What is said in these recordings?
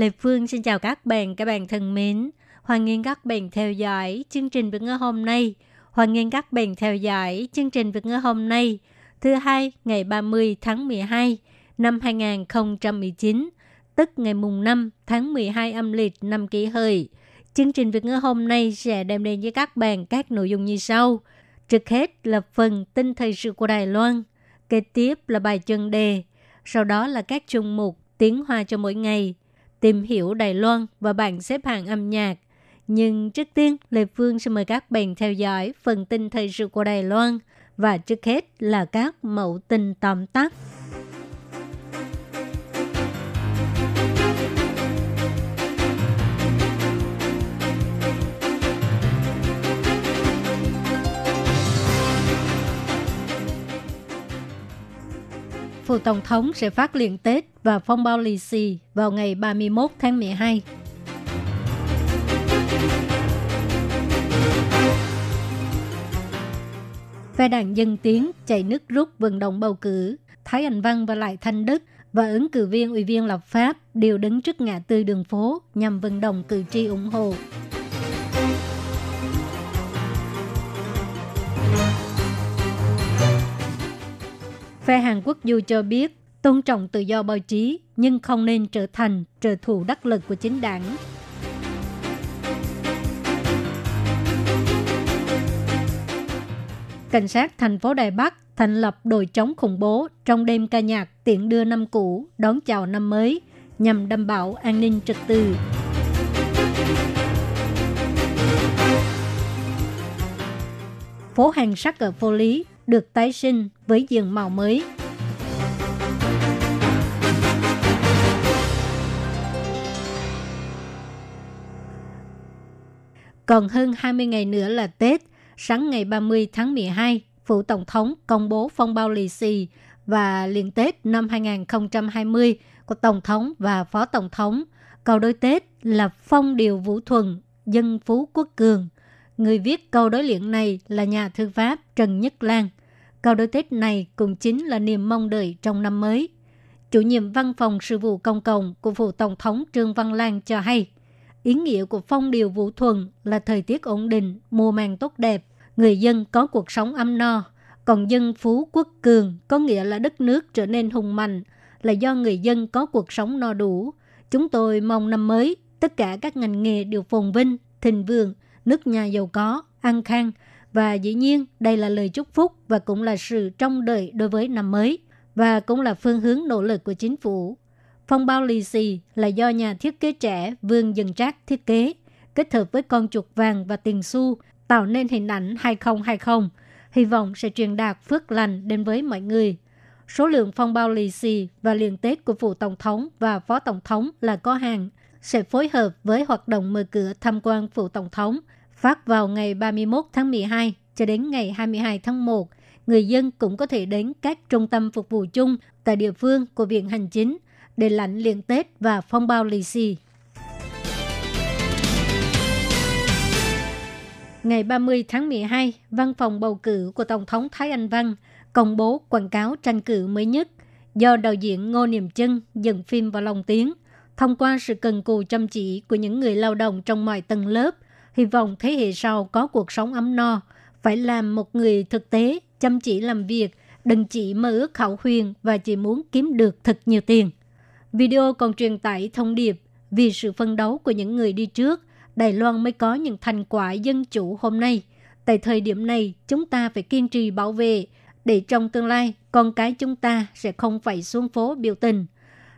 Lê Phương xin chào các bạn, các bạn thân mến. Hoan nghênh các bạn theo dõi chương trình Việt ngữ hôm nay. Hoan nghênh các bạn theo dõi chương trình Việt ngữ hôm nay, thứ hai ngày 30 tháng 12 năm 2019, tức ngày mùng 5 tháng 12 âm lịch năm kỷ hợi. Chương trình Việt ngữ hôm nay sẽ đem đến với các bạn các nội dung như sau. Trước hết là phần tin thời sự của Đài Loan, kế tiếp là bài chân đề, sau đó là các chung mục tiếng hoa cho mỗi ngày, tìm hiểu Đài Loan và bảng xếp hạng âm nhạc. Nhưng trước tiên, Lê Phương sẽ mời các bạn theo dõi phần tin thời sự của Đài Loan và trước hết là các mẫu tin tóm tắt. Phủ Tổng thống sẽ phát liền Tết và phong bao lì xì vào ngày 31 tháng 12. Phe đảng Dân Tiến chạy nước rút vận động bầu cử. Thái Anh Văn và Lại Thanh Đức và ứng cử viên ủy viên lập pháp đều đứng trước ngã tư đường phố nhằm vận động cử tri ủng hộ. Phe Hàn Quốc dù cho biết tôn trọng tự do báo chí, nhưng không nên trở thành trợ thủ đắc lực của chính đảng. Cảnh sát thành phố Đài Bắc thành lập đội chống khủng bố trong đêm ca nhạc tiễn đưa năm cũ đón chào năm mới nhằm đảm bảo an ninh trật tự. Phố hàng sắt ở phố Lý được tái sinh với diện mạo mới. Còn hơn 20 ngày nữa là Tết, sáng ngày 30 tháng 12, Phủ Tổng thống công bố phong bao lì xì và liền Tết năm 2020 của Tổng thống và Phó Tổng thống. Câu đối Tết là Phong Điều Vũ Thuần, Dân Phú Quốc Cường. Người viết câu đối liện này là nhà thư pháp Trần Nhất Lan. Cao đối Tết này cũng chính là niềm mong đợi trong năm mới. Chủ nhiệm văn phòng sự vụ công cộng của Phủ Tổng thống Trương Văn Lan cho hay, ý nghĩa của phong điều vũ thuần là thời tiết ổn định, mùa màng tốt đẹp, người dân có cuộc sống ấm no. Còn dân phú quốc cường có nghĩa là đất nước trở nên hùng mạnh, là do người dân có cuộc sống no đủ. Chúng tôi mong năm mới, tất cả các ngành nghề đều phồn vinh, thịnh vượng, nước nhà giàu có, an khang. Và dĩ nhiên, đây là lời chúc phúc và cũng là sự trông đợi đối với năm mới. Và cũng là phương hướng nỗ lực của chính phủ. Phong bao lì xì là do nhà thiết kế trẻ Vương Dân Trác thiết kế, kết hợp với con chuột vàng và tiền xu, tạo nên hình ảnh 2020, hy vọng sẽ truyền đạt phước lành đến với mọi người. Số lượng phong bao lì xì và liền Tết của phụ tổng thống và phó tổng thống là có hàng, sẽ phối hợp với hoạt động mở cửa tham quan phụ tổng thống, phát vào ngày 31 tháng 12 cho đến ngày 22 tháng 1. Người dân cũng có thể đến các trung tâm phục vụ chung tại địa phương của Viện Hành Chính để lãnh liền Tết và phong bao lì xì. Ngày 30 tháng 12, văn phòng bầu cử của Tổng thống Thái Anh Văn công bố quảng cáo tranh cử mới nhất do đạo diễn Ngô Niệm Trân dựng phim vào lồng tiếng. Thông qua sự cần cù chăm chỉ của những người lao động trong mọi tầng lớp, hy vọng thế hệ sau có cuộc sống ấm no, phải làm một người thực tế, chăm chỉ làm việc, đừng chỉ mơ ước khảo huyền và chỉ muốn kiếm được thật nhiều tiền. Video còn truyền tải thông điệp vì sự phân đấu của những người đi trước, Đài Loan mới có những thành quả dân chủ hôm nay. Tại thời điểm này, chúng ta phải kiên trì bảo vệ, để trong tương lai, con cái chúng ta sẽ không phải xuống phố biểu tình.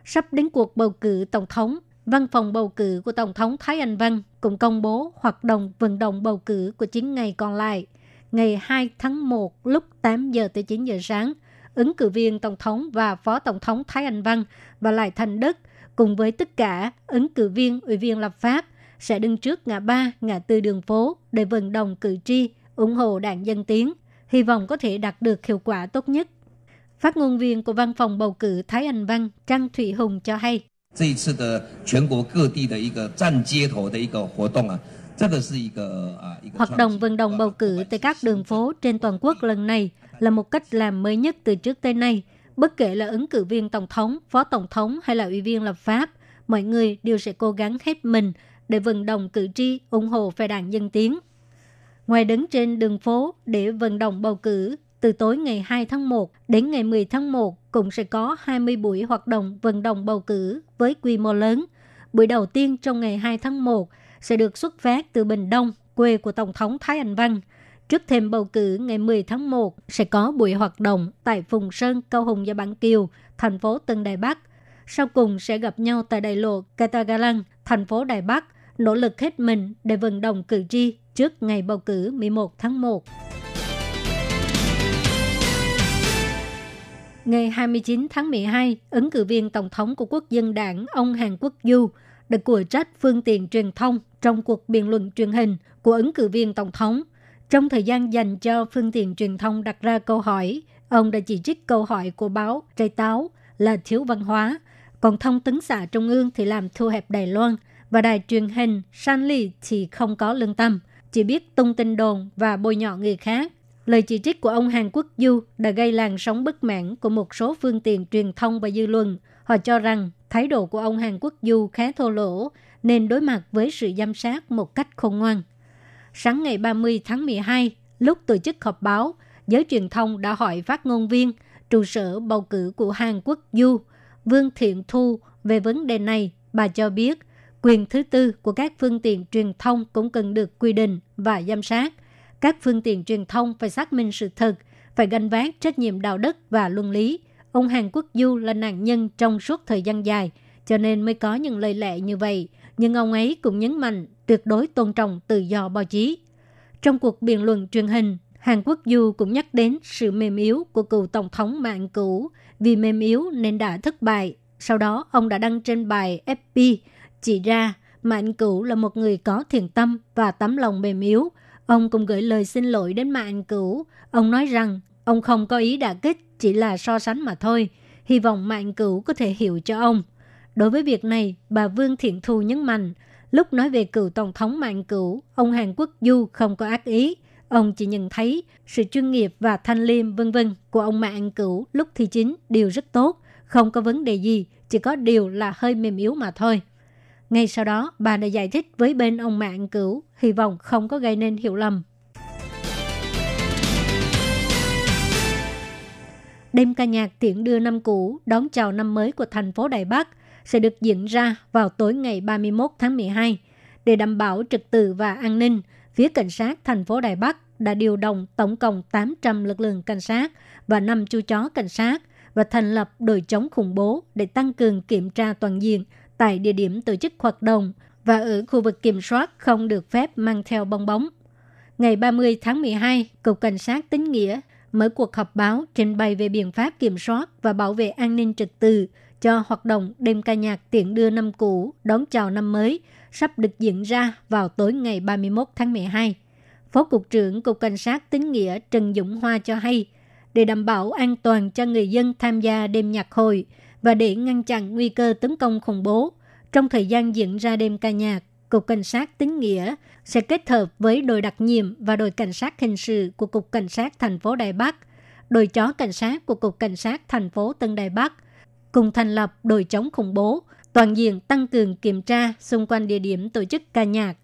Sắp đến cuộc bầu cử Tổng thống, Văn phòng bầu cử của Tổng thống Thái Anh Văn cũng công bố hoạt động vận động bầu cử của 9 ngày còn lại. Ngày 2 tháng 1 lúc 8 giờ tới 9 giờ sáng, ứng cử viên Tổng thống và Phó Tổng thống Thái Anh Văn và Lại Thành Đức cùng với tất cả ứng cử viên, ủy viên lập pháp sẽ đứng trước ngã ba, ngã tư đường phố để vận động cử tri ủng hộ đảng Dân Tiến, hy vọng có thể đạt được hiệu quả tốt nhất. Phát ngôn viên của văn phòng bầu cử Thái Anh Văn Trang Thụy Hùng cho hay. 这一次的全国各地的一个站街头的一个活动啊，这个是一个啊一个 Hoạt động vận động bầu cử tại các đường phố trên toàn quốc lần này là một cách làm mới nhất từ trước tới nay. Bất kể là ứng cử viên tổng thống, phó tổng thống hay là ủy viên lập pháp, mọi người đều sẽ cố gắng hết mình để vận động cử tri ủng hộ phe đảng Dân Tiến. Ngoài đứng trên đường phố để vận động bầu cử, từ tối ngày 2 tháng 1 đến ngày 10 tháng 1 cũng sẽ có 20 buổi hoạt động vận động bầu cử với quy mô lớn. Buổi đầu tiên trong ngày 2 tháng 1 sẽ được xuất phát từ Bình Đông, quê của Tổng thống Thái Anh Văn. Trước thêm bầu cử ngày 10 tháng 1 sẽ có buổi hoạt động tại Phùng Sơn, Cao Hùng và Bản Kiều, thành phố Tân Đài Bắc. Sau cùng sẽ gặp nhau tại đại lộ Katagalan, thành phố Đài Bắc, nỗ lực hết mình để vận động cử tri trước ngày bầu cử 11 tháng 1. Ngày 29 tháng 12, ứng cử viên Tổng thống của Quốc dân đảng ông Hàn Quốc Du đã của trách phương tiện truyền thông trong cuộc biện luận truyền hình của ứng cử viên Tổng thống. Trong thời gian dành cho phương tiện truyền thông đặt ra câu hỏi, ông đã chỉ trích câu hỏi của báo Trái Táo là thiếu văn hóa, còn thông tấn xã Trung ương thì làm thu hẹp Đài Loan và đài truyền hình Sanli thì không có lương tâm, chỉ biết tung tin đồn và bôi nhọ người khác. Lời chỉ trích của ông Hàn Quốc Du đã gây làn sóng bất mãn của một số phương tiện truyền thông và dư luận. Họ cho rằng thái độ của ông Hàn Quốc Du khá thô lỗ nên đối mặt với sự giám sát một cách khôn ngoan. Sáng ngày 30 tháng 12, lúc tổ chức họp báo, giới truyền thông đã hỏi phát ngôn viên trụ sở bầu cử của Hàn Quốc Du, Vương Thiện Thu về vấn đề này. Bà cho biết, quyền thứ tư của các phương tiện truyền thông cũng cần được quy định và giám sát các phương tiện truyền thông phải xác minh sự thật, phải gánh vác trách nhiệm đạo đức và luân lý. Ông Hàn Quốc Du là nạn nhân trong suốt thời gian dài, cho nên mới có những lời lẽ như vậy. Nhưng ông ấy cũng nhấn mạnh tuyệt đối tôn trọng tự do báo chí. Trong cuộc biện luận truyền hình, Hàn Quốc Du cũng nhắc đến sự mềm yếu của cựu Tổng thống Mạng Cũ. Vì mềm yếu nên đã thất bại. Sau đó, ông đã đăng trên bài fb chỉ ra Mạnh Cửu là một người có thiện tâm và tấm lòng mềm yếu, Ông cũng gửi lời xin lỗi đến Mạng Cửu. Ông nói rằng ông không có ý đả kích, chỉ là so sánh mà thôi. Hy vọng Mạng Cửu có thể hiểu cho ông. Đối với việc này, bà Vương Thiện Thu nhấn mạnh, lúc nói về cựu Tổng thống Mạng Cửu, ông Hàn Quốc Du không có ác ý. Ông chỉ nhận thấy sự chuyên nghiệp và thanh liêm vân vân của ông Mạng Cửu lúc thi chính đều rất tốt, không có vấn đề gì, chỉ có điều là hơi mềm yếu mà thôi. Ngay sau đó, bà đã giải thích với bên ông mạng cửu, hy vọng không có gây nên hiểu lầm. Đêm ca nhạc tiễn đưa năm cũ đón chào năm mới của thành phố Đài Bắc sẽ được diễn ra vào tối ngày 31 tháng 12. Để đảm bảo trật tự và an ninh, phía cảnh sát thành phố Đài Bắc đã điều động tổng cộng 800 lực lượng cảnh sát và 5 chú chó cảnh sát và thành lập đội chống khủng bố để tăng cường kiểm tra toàn diện tại địa điểm tổ chức hoạt động và ở khu vực kiểm soát không được phép mang theo bong bóng. Ngày 30 tháng 12, Cục Cảnh sát Tính Nghĩa mở cuộc họp báo trình bày về biện pháp kiểm soát và bảo vệ an ninh trật tự cho hoạt động đêm ca nhạc tiện đưa năm cũ đón chào năm mới sắp được diễn ra vào tối ngày 31 tháng 12. Phó Cục trưởng Cục Cảnh sát Tính Nghĩa Trần Dũng Hoa cho hay, để đảm bảo an toàn cho người dân tham gia đêm nhạc hội – và để ngăn chặn nguy cơ tấn công khủng bố. Trong thời gian diễn ra đêm ca nhạc, Cục Cảnh sát Tính Nghĩa sẽ kết hợp với đội đặc nhiệm và đội cảnh sát hình sự của Cục Cảnh sát thành phố Đài Bắc, đội chó cảnh sát của Cục Cảnh sát thành phố Tân Đài Bắc, cùng thành lập đội chống khủng bố, toàn diện tăng cường kiểm tra xung quanh địa điểm tổ chức ca nhạc.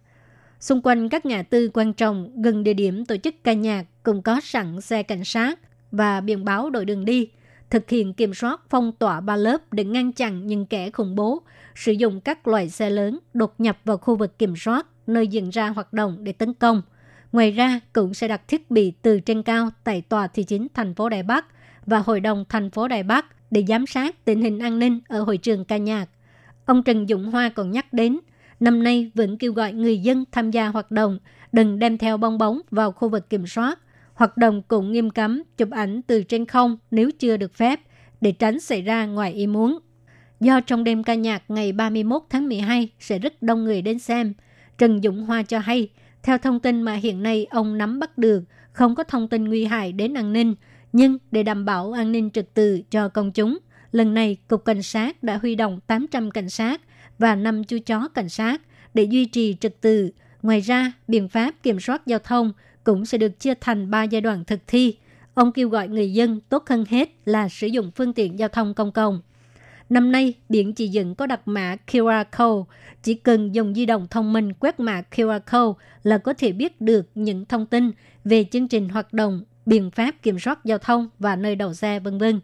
Xung quanh các ngã tư quan trọng gần địa điểm tổ chức ca nhạc cũng có sẵn xe cảnh sát và biển báo đội đường đi – thực hiện kiểm soát phong tỏa ba lớp để ngăn chặn những kẻ khủng bố sử dụng các loại xe lớn đột nhập vào khu vực kiểm soát nơi diễn ra hoạt động để tấn công. Ngoài ra, cũng sẽ đặt thiết bị từ trên cao tại tòa thị chính thành phố Đài Bắc và Hội đồng thành phố Đài Bắc để giám sát tình hình an ninh ở hội trường ca nhạc. Ông Trần Dũng Hoa còn nhắc đến, năm nay vẫn kêu gọi người dân tham gia hoạt động, đừng đem theo bong bóng vào khu vực kiểm soát Hoạt động cũng nghiêm cấm chụp ảnh từ trên không nếu chưa được phép để tránh xảy ra ngoài ý muốn. Do trong đêm ca nhạc ngày 31 tháng 12 sẽ rất đông người đến xem, Trần Dũng Hoa cho hay, theo thông tin mà hiện nay ông nắm bắt được, không có thông tin nguy hại đến an ninh, nhưng để đảm bảo an ninh trật tự cho công chúng, lần này Cục Cảnh sát đã huy động 800 cảnh sát và 5 chú chó cảnh sát để duy trì trật tự. Ngoài ra, biện pháp kiểm soát giao thông cũng sẽ được chia thành 3 giai đoạn thực thi. Ông kêu gọi người dân tốt hơn hết là sử dụng phương tiện giao thông công cộng. Năm nay, biển chỉ dựng có đặt mã QR code. Chỉ cần dùng di động thông minh quét mã QR code là có thể biết được những thông tin về chương trình hoạt động, biện pháp kiểm soát giao thông và nơi đậu xe, vân vân.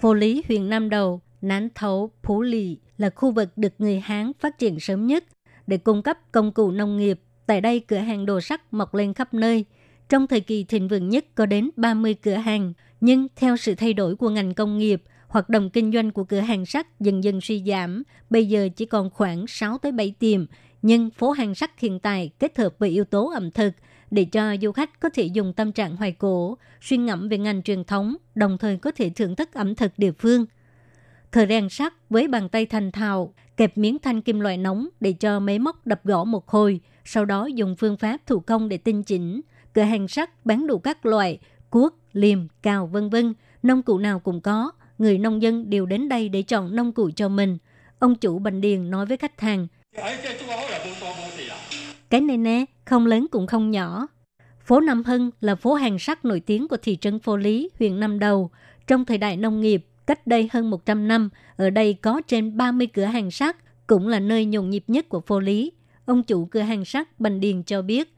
Phố lý huyện Nam Đầu, Nán Thấu, Phú Lì là khu vực được người Hán phát triển sớm nhất để cung cấp công cụ nông nghiệp. Tại đây, cửa hàng đồ sắt mọc lên khắp nơi. Trong thời kỳ thịnh vượng nhất có đến 30 cửa hàng, nhưng theo sự thay đổi của ngành công nghiệp, hoạt động kinh doanh của cửa hàng sắt dần dần suy giảm, bây giờ chỉ còn khoảng 6 tới 7 tiệm, nhưng phố hàng sắt hiện tại kết hợp với yếu tố ẩm thực để cho du khách có thể dùng tâm trạng hoài cổ, suy ngẫm về ngành truyền thống, đồng thời có thể thưởng thức ẩm thực địa phương. Thợ rèn sắt với bàn tay thành thạo, kẹp miếng thanh kim loại nóng để cho máy móc đập gõ một hồi, sau đó dùng phương pháp thủ công để tinh chỉnh. Cửa hàng sắt bán đủ các loại, cuốc, liềm, cào vân vân, nông cụ nào cũng có. Người nông dân đều đến đây để chọn nông cụ cho mình. Ông chủ Bành Điền nói với khách hàng, cái này nè, không lớn cũng không nhỏ. Phố Nam Hưng là phố hàng sắt nổi tiếng của thị trấn Phố Lý, huyện Nam Đầu. Trong thời đại nông nghiệp, cách đây hơn 100 năm, ở đây có trên 30 cửa hàng sắt, cũng là nơi nhộn nhịp nhất của Phố Lý. Ông chủ cửa hàng sắt Bành Điền cho biết.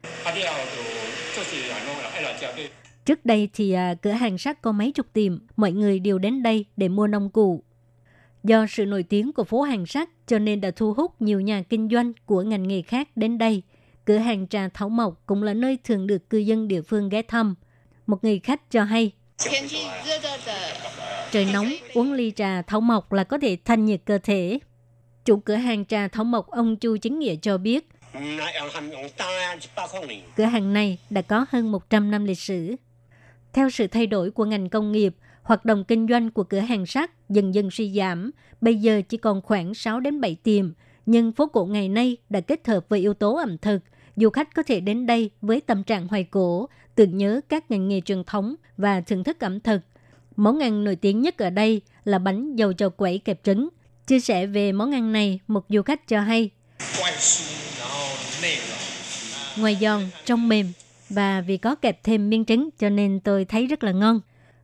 Trước đây thì à, cửa hàng sắt có mấy chục tiệm, mọi người đều đến đây để mua nông cụ. Do sự nổi tiếng của phố hàng sắt cho nên đã thu hút nhiều nhà kinh doanh của ngành nghề khác đến đây. Cửa hàng trà Thảo Mộc cũng là nơi thường được cư dân địa phương ghé thăm. Một người khách cho hay, trời nóng, uống ly trà Thảo Mộc là có thể thanh nhiệt cơ thể. Chủ cửa hàng trà Thảo Mộc ông Chu Chính Nghĩa cho biết, cửa hàng này đã có hơn 100 năm lịch sử. Theo sự thay đổi của ngành công nghiệp, hoạt động kinh doanh của cửa hàng sắt dần dần suy giảm, bây giờ chỉ còn khoảng 6 đến 7 tiệm, nhưng phố cổ ngày nay đã kết hợp với yếu tố ẩm thực, du khách có thể đến đây với tâm trạng hoài cổ, tưởng nhớ các ngành nghề truyền thống và thưởng thức ẩm thực. Món ăn nổi tiếng nhất ở đây là bánh dầu cho quẩy kẹp trứng. Chia sẻ về món ăn này, một du khách cho hay. Ngoài giòn, trong mềm và vì có kẹp thêm miếng trứng cho nên tôi thấy rất là ngon.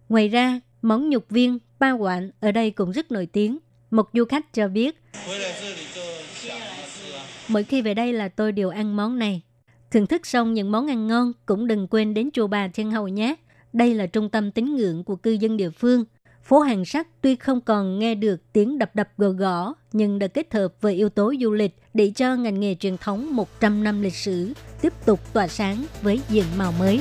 Ngoài ra, món nhục viên ba quạng ở đây cũng rất nổi tiếng. Một du khách cho biết, mỗi khi về đây là tôi đều ăn món này. Thưởng thức xong những món ăn ngon cũng đừng quên đến chùa Bà Thiên Hậu nhé. Đây là trung tâm tín ngưỡng của cư dân địa phương. Phố hàng sắt tuy không còn nghe được tiếng đập đập gò gõ, nhưng đã kết hợp với yếu tố du lịch để cho ngành nghề truyền thống 100 năm lịch sử tiếp tục tỏa sáng với diện màu mới.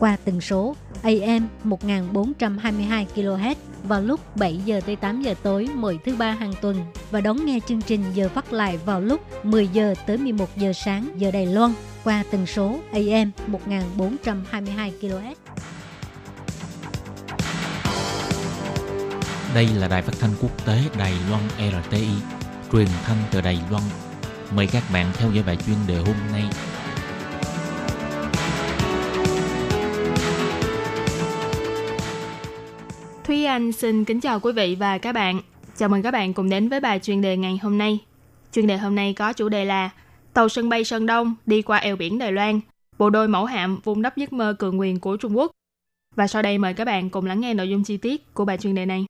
qua tần số AM 1422 kHz vào lúc 7 giờ tới 8 giờ tối mỗi thứ ba hàng tuần và đón nghe chương trình giờ phát lại vào lúc 10 giờ tới 11 giờ sáng giờ Đài Loan qua tần số AM 1422 kHz. Đây là đài phát thanh quốc tế Đài Loan RTI, truyền thanh từ Đài Loan. Mời các bạn theo dõi bài chuyên đề hôm nay. Anh xin kính chào quý vị và các bạn. Chào mừng các bạn cùng đến với bài chuyên đề ngày hôm nay. Chuyên đề hôm nay có chủ đề là Tàu sân bay Sơn Đông đi qua eo biển Đài Loan, bộ đôi mẫu hạm vun đắp giấc mơ cường quyền của Trung Quốc. Và sau đây mời các bạn cùng lắng nghe nội dung chi tiết của bài chuyên đề này.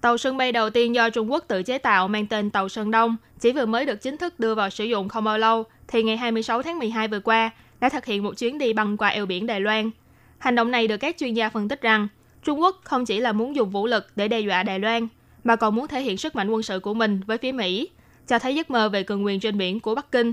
Tàu sân bay đầu tiên do Trung Quốc tự chế tạo mang tên Tàu Sơn Đông chỉ vừa mới được chính thức đưa vào sử dụng không bao lâu, thì ngày 26 tháng 12 vừa qua đã thực hiện một chuyến đi băng qua eo biển Đài Loan. Hành động này được các chuyên gia phân tích rằng Trung Quốc không chỉ là muốn dùng vũ lực để đe dọa Đài Loan, mà còn muốn thể hiện sức mạnh quân sự của mình với phía Mỹ, cho thấy giấc mơ về cường quyền trên biển của Bắc Kinh.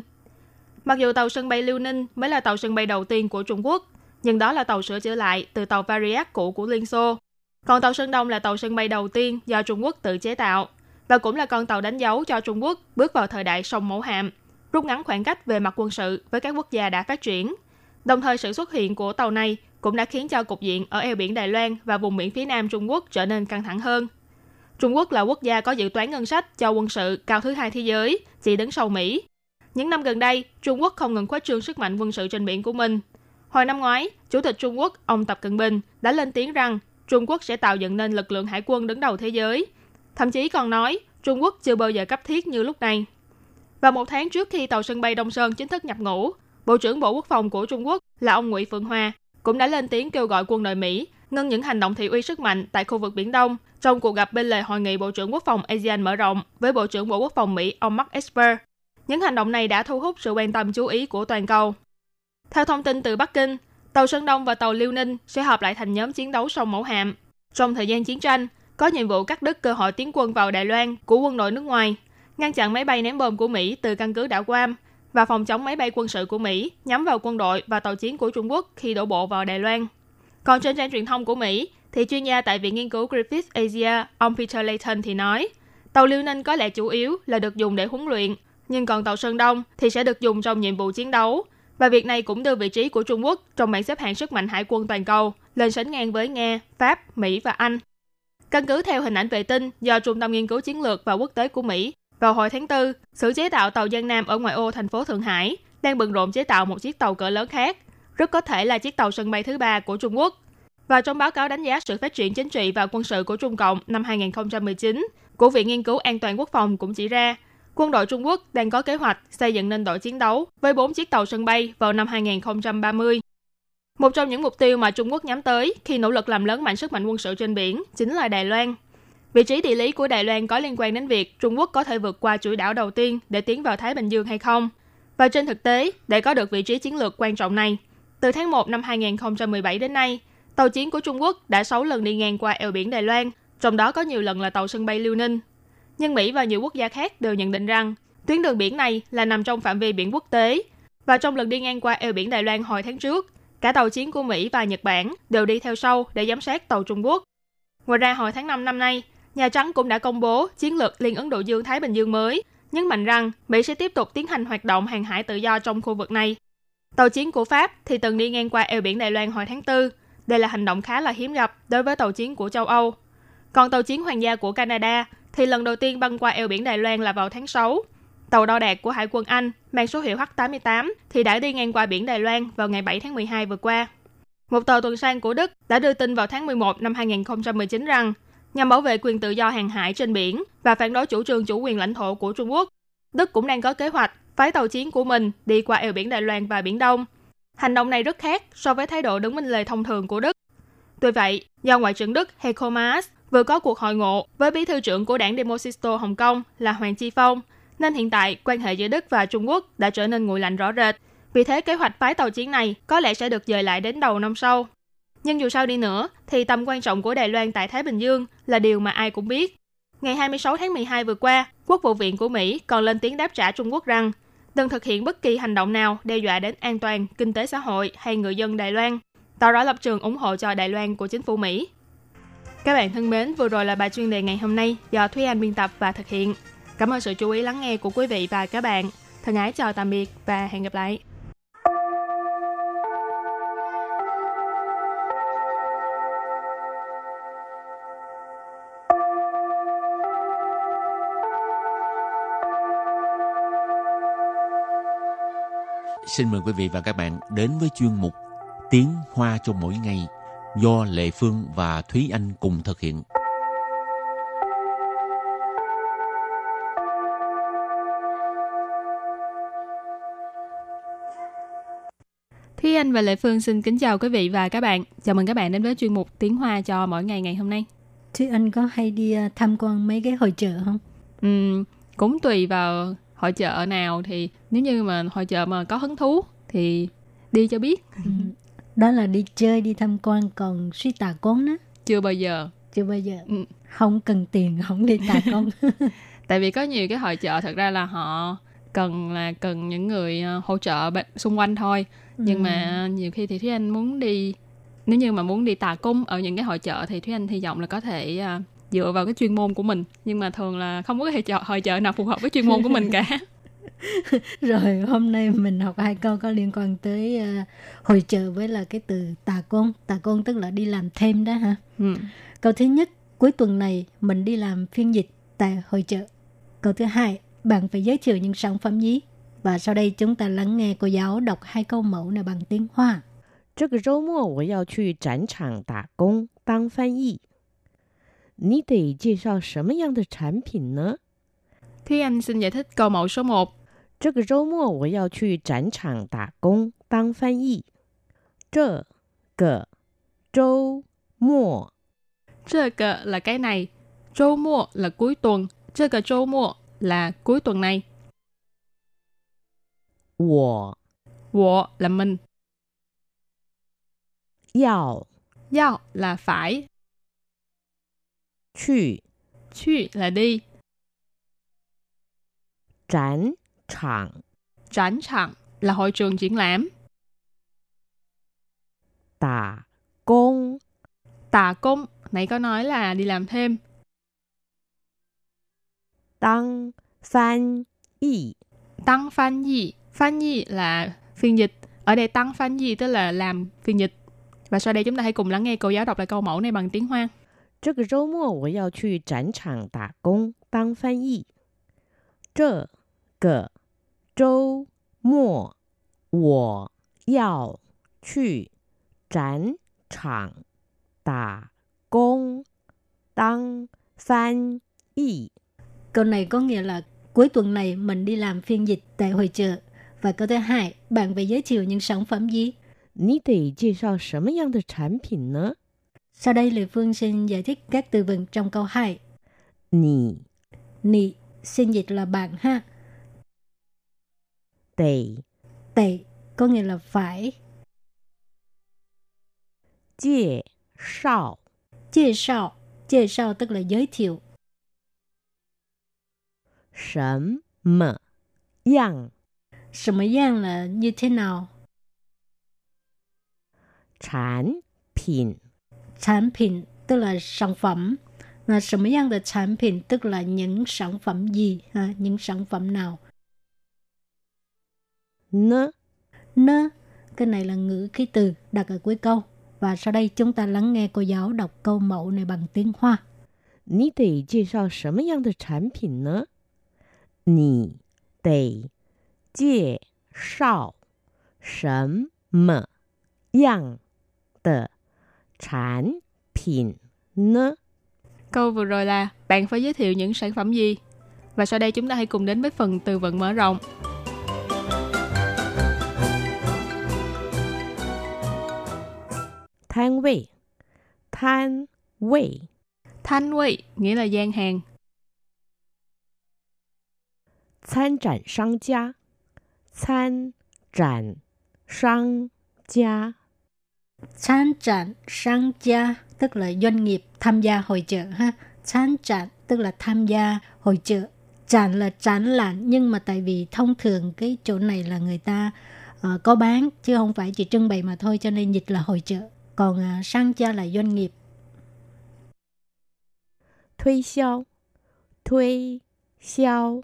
Mặc dù tàu sân bay Liêu Ninh mới là tàu sân bay đầu tiên của Trung Quốc, nhưng đó là tàu sửa chữa lại từ tàu Variac cũ của Liên Xô. Còn tàu Sơn Đông là tàu sân bay đầu tiên do Trung Quốc tự chế tạo và cũng là con tàu đánh dấu cho Trung Quốc bước vào thời đại sông mẫu hạm, rút ngắn khoảng cách về mặt quân sự với các quốc gia đã phát triển. Đồng thời sự xuất hiện của tàu này cũng đã khiến cho cục diện ở eo biển Đài Loan và vùng biển phía nam Trung Quốc trở nên căng thẳng hơn. Trung Quốc là quốc gia có dự toán ngân sách cho quân sự cao thứ hai thế giới, chỉ đứng sau Mỹ. Những năm gần đây, Trung Quốc không ngừng khuếch trương sức mạnh quân sự trên biển của mình. Hồi năm ngoái, Chủ tịch Trung Quốc ông Tập Cận Bình đã lên tiếng rằng Trung Quốc sẽ tạo dựng nên lực lượng hải quân đứng đầu thế giới. Thậm chí còn nói Trung Quốc chưa bao giờ cấp thiết như lúc này. Và một tháng trước khi tàu sân bay Đông Sơn chính thức nhập ngũ, Bộ trưởng Bộ Quốc phòng của Trung Quốc là ông Ngụy Phượng Hoa cũng đã lên tiếng kêu gọi quân đội Mỹ ngưng những hành động thị uy sức mạnh tại khu vực Biển Đông trong cuộc gặp bên lề hội nghị Bộ trưởng Quốc phòng ASEAN mở rộng với Bộ trưởng Bộ Quốc phòng Mỹ ông Mark Esper. Những hành động này đã thu hút sự quan tâm chú ý của toàn cầu. Theo thông tin từ Bắc Kinh, tàu Sơn Đông và tàu Liêu Ninh sẽ hợp lại thành nhóm chiến đấu sông Mẫu Hạm. Trong thời gian chiến tranh, có nhiệm vụ cắt đứt cơ hội tiến quân vào Đài Loan của quân đội nước ngoài, ngăn chặn máy bay ném bom của Mỹ từ căn cứ đảo Guam và phòng chống máy bay quân sự của Mỹ nhắm vào quân đội và tàu chiến của Trung Quốc khi đổ bộ vào Đài Loan. Còn trên trang truyền thông của Mỹ, thì chuyên gia tại Viện Nghiên cứu Griffith Asia, ông Peter Layton thì nói, tàu Liêu Ninh có lẽ chủ yếu là được dùng để huấn luyện, nhưng còn tàu Sơn Đông thì sẽ được dùng trong nhiệm vụ chiến đấu. Và việc này cũng đưa vị trí của Trung Quốc trong bảng xếp hạng sức mạnh hải quân toàn cầu lên sánh ngang với Nga, Pháp, Mỹ và Anh. Căn cứ theo hình ảnh vệ tinh do Trung tâm Nghiên cứu Chiến lược và Quốc tế của Mỹ, vào hồi tháng 4, xưởng chế tạo tàu Giang Nam ở ngoại ô thành phố Thượng Hải đang bận rộn chế tạo một chiếc tàu cỡ lớn khác, rất có thể là chiếc tàu sân bay thứ ba của Trung Quốc. Và trong báo cáo đánh giá sự phát triển chính trị và quân sự của Trung Cộng năm 2019 của Viện Nghiên cứu An toàn Quốc phòng cũng chỉ ra, quân đội Trung Quốc đang có kế hoạch xây dựng nên đội chiến đấu với 4 chiếc tàu sân bay vào năm 2030. Một trong những mục tiêu mà Trung Quốc nhắm tới khi nỗ lực làm lớn mạnh sức mạnh quân sự trên biển chính là Đài Loan. Vị trí địa lý của Đài Loan có liên quan đến việc Trung Quốc có thể vượt qua chuỗi đảo đầu tiên để tiến vào Thái Bình Dương hay không. Và trên thực tế, để có được vị trí chiến lược quan trọng này, từ tháng 1 năm 2017 đến nay, tàu chiến của Trung Quốc đã 6 lần đi ngang qua eo biển Đài Loan, trong đó có nhiều lần là tàu sân bay Liêu Ninh. Nhưng Mỹ và nhiều quốc gia khác đều nhận định rằng tuyến đường biển này là nằm trong phạm vi biển quốc tế. Và trong lần đi ngang qua eo biển Đài Loan hồi tháng trước, cả tàu chiến của Mỹ và Nhật Bản đều đi theo sau để giám sát tàu Trung Quốc. Ngoài ra hồi tháng 5 năm nay, Nhà Trắng cũng đã công bố chiến lược Liên Ấn Độ Dương Thái Bình Dương mới, nhấn mạnh rằng Mỹ sẽ tiếp tục tiến hành hoạt động hàng hải tự do trong khu vực này. Tàu chiến của Pháp thì từng đi ngang qua eo biển Đài Loan hồi tháng 4. Đây là hành động khá là hiếm gặp đối với tàu chiến của châu Âu. Còn tàu chiến hoàng gia của Canada thì lần đầu tiên băng qua eo biển Đài Loan là vào tháng 6. Tàu đo đạc của Hải quân Anh mang số hiệu H-88 thì đã đi ngang qua biển Đài Loan vào ngày 7 tháng 12 vừa qua. Một tàu tuần sang của Đức đã đưa tin vào tháng 11 năm 2019 rằng nhằm bảo vệ quyền tự do hàng hải trên biển và phản đối chủ trương chủ quyền lãnh thổ của Trung Quốc. Đức cũng đang có kế hoạch phái tàu chiến của mình đi qua eo biển Đài Loan và Biển Đông. Hành động này rất khác so với thái độ đứng bên lề thông thường của Đức. Tuy vậy, do Ngoại trưởng Đức Heiko Maas vừa có cuộc hội ngộ với bí thư trưởng của đảng Demosisto Hồng Kông là Hoàng Chi Phong, nên hiện tại quan hệ giữa Đức và Trung Quốc đã trở nên nguội lạnh rõ rệt. Vì thế kế hoạch phái tàu chiến này có lẽ sẽ được dời lại đến đầu năm sau. Nhưng dù sao đi nữa, thì tầm quan trọng của Đài Loan tại Thái Bình Dương là điều mà ai cũng biết. Ngày 26 tháng 12 vừa qua, Quốc vụ viện của Mỹ còn lên tiếng đáp trả Trung Quốc rằng đừng thực hiện bất kỳ hành động nào đe dọa đến an toàn, kinh tế xã hội hay người dân Đài Loan, tỏ rõ lập trường ủng hộ cho Đài Loan của chính phủ Mỹ. Các bạn thân mến, vừa rồi là bài chuyên đề ngày hôm nay do Thúy Anh biên tập và thực hiện. Cảm ơn sự chú ý lắng nghe của quý vị và các bạn. Thân ái chào tạm biệt và hẹn gặp lại. Xin mời quý vị và các bạn đến với chuyên mục Tiếng Hoa cho mỗi ngày do Lệ Phương và Thúy Anh cùng thực hiện. Thúy Anh và Lệ Phương xin kính chào quý vị và các bạn. Chào mừng các bạn đến với chuyên mục Tiếng Hoa cho mỗi ngày ngày hôm nay. Thúy Anh có hay đi à, tham quan mấy cái hội chợ không? Ừm, cũng tùy vào hội chợ nào thì nếu như mà hội chợ mà có hứng thú thì đi cho biết. Ừ. Đó là đi chơi, đi tham quan, còn suy tà con đó. Chưa bao giờ. Chưa bao giờ. Ừ. Không cần tiền, không đi tà con. Tại vì có nhiều cái hội chợ thật ra là họ cần là cần những người ờ, hỗ trợ xung quanh thôi. Nhưng Ừ. mà nhiều khi thì Thúy Anh muốn đi nếu như mà muốn đi tà cung ở những cái hội chợ thì Thúy Anh hy vọng là có thể à, dựa vào cái chuyên môn của mình nhưng mà thường là không có cái hội chợ, hội chợ nào phù hợp với chuyên môn của mình cả Rồi hôm nay mình học hai câu có liên quan tới à, hội chợ với là cái từ tà con. Tà con tức là đi làm thêm đó hả? ừ. Câu thứ nhất, cuối tuần này mình đi làm phiên dịch tại hội chợ. Câu thứ hai, bạn phải giới thiệu những sản phẩm gì? Và sau đây chúng ta lắng nghe cô giáo đọc hai câu mẫu này bằng tiếng Hoa. 这个周末我要去展场打工当翻译。 你得介绍什么样的产品呢？ Thúy Anh xin giải thích câu mẫu số 1这个周末我要去展场打工当翻译。这个周末 这个 là cái này周末 là cuối tuần 这个周末 là cuối tuần này 我我 là mình 要 Giao là phải 去去 là đi. Trán trạng Trán trạng là hội trường triển lãm. Tà công Tà công, nãy có nói là đi làm thêm. Tăng phan y Tăng phan y Phan y là phiên dịch. Ở đây tăng phan dịch tức là làm phiên dịch. Và sau đây chúng ta hãy cùng lắng nghe cô giáo đọc lại câu mẫu này bằng tiếng Hoa. 这个周末我要去展场打工当翻译。这个周末我要去展场打工当翻译。 Câu này có nghĩa là cuối tuần này mình đi làm phiên dịch tại hội chợ. Và câu thứ hai, bạn phải giới thiệu những sản phẩm gì? 你得介绍什么样的产品呢？ sau đây, Lê Phương xin giải thích các từ vựng trong câu 2. Nì Nì, xin dịch là bạn ha. Tệ Tệ, có nghĩa là phải. Chia sao Chia sao, chia sao tức là giới thiệu. Sấm mờ yang Sấm yang là như thế nào? Sản phẩm Sản品tức là sản phẩm. Là 什么样的产品 tức là những sản phẩm gì, ha? những sản phẩm nào. 呢？ Nơ, cái này là ngữ khí từ đặt ở cuối câu. Và sau đây chúng ta lắng nghe cô giáo đọc câu mẫu này bằng tiếng Hoa. 你得介绍什么样的产品呢？你得介绍什么样的 sản phẩm nữa. Câu vừa rồi là bạn phải giới thiệu những sản phẩm gì? Và sau đây chúng ta hãy cùng đến với phần từ vựng mở rộng. Thanh vị thanh vị thanh vị nghĩa là gian hàng. Tham sản sang gia Tham sản sang gia Chán trạn sang gia tức là doanh nghiệp tham gia hội trợ ha. Chán trạn tức là tham gia hội trợ. Chán là chán lạn nhưng mà tại vì thông thường cái chỗ này là người ta uh, có bán chứ không phải chỉ trưng bày mà thôi cho nên dịch là hội trợ. Còn uh, sang gia là doanh nghiệp. Thuê xiao Thuê xiao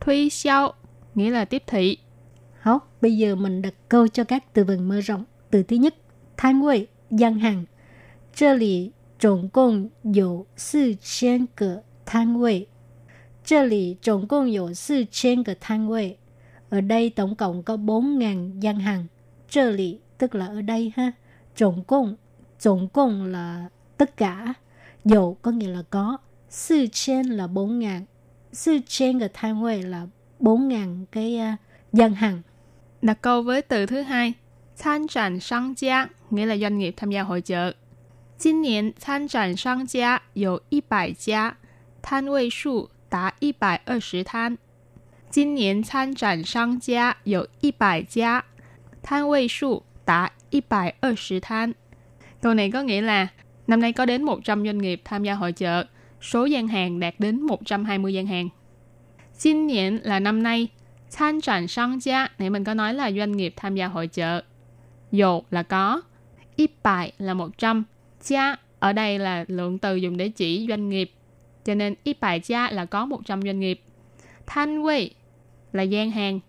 Thuê xiao nghĩa là tiếp thị. Hóc, bây giờ mình đặt câu cho các từ vựng mở rộng. Từ thứ nhất 摊位, gian hàng. 这里总共有四千个摊位。这里总共有四千个摊位。Ở đây tổng cộng có 4.000 gian hàng. 这里 tức là ở đây ha. Tổng cộng, tổng cộng là tất cả. Dầu có nghĩa là có. Sư trên là 4.000. Sư trên cái摊位 là 4.000 cái uh, gian hàng. Đặt câu với từ thứ hai. Tham展商家 nghĩa là doanh nghiệp tham gia hội chợ. 今年参展商家有一百家，摊位数达一百二十摊。今年参展商家有一百家，摊位数达一百二十摊。Câu này có nghĩa là năm nay có đến 100 doanh nghiệp tham gia hội chợ, số gian hàng đạt đến 120 gian hàng. Xin niên là năm nay, tham展商家nãy mình có nói là doanh nghiệp tham gia hội chợ. Dụ là có, ít bài là 100, cha ở đây là lượng từ dùng để chỉ doanh nghiệp. Cho nên ít bài cha là có 100 doanh nghiệp. Thanh quay là gian hàng.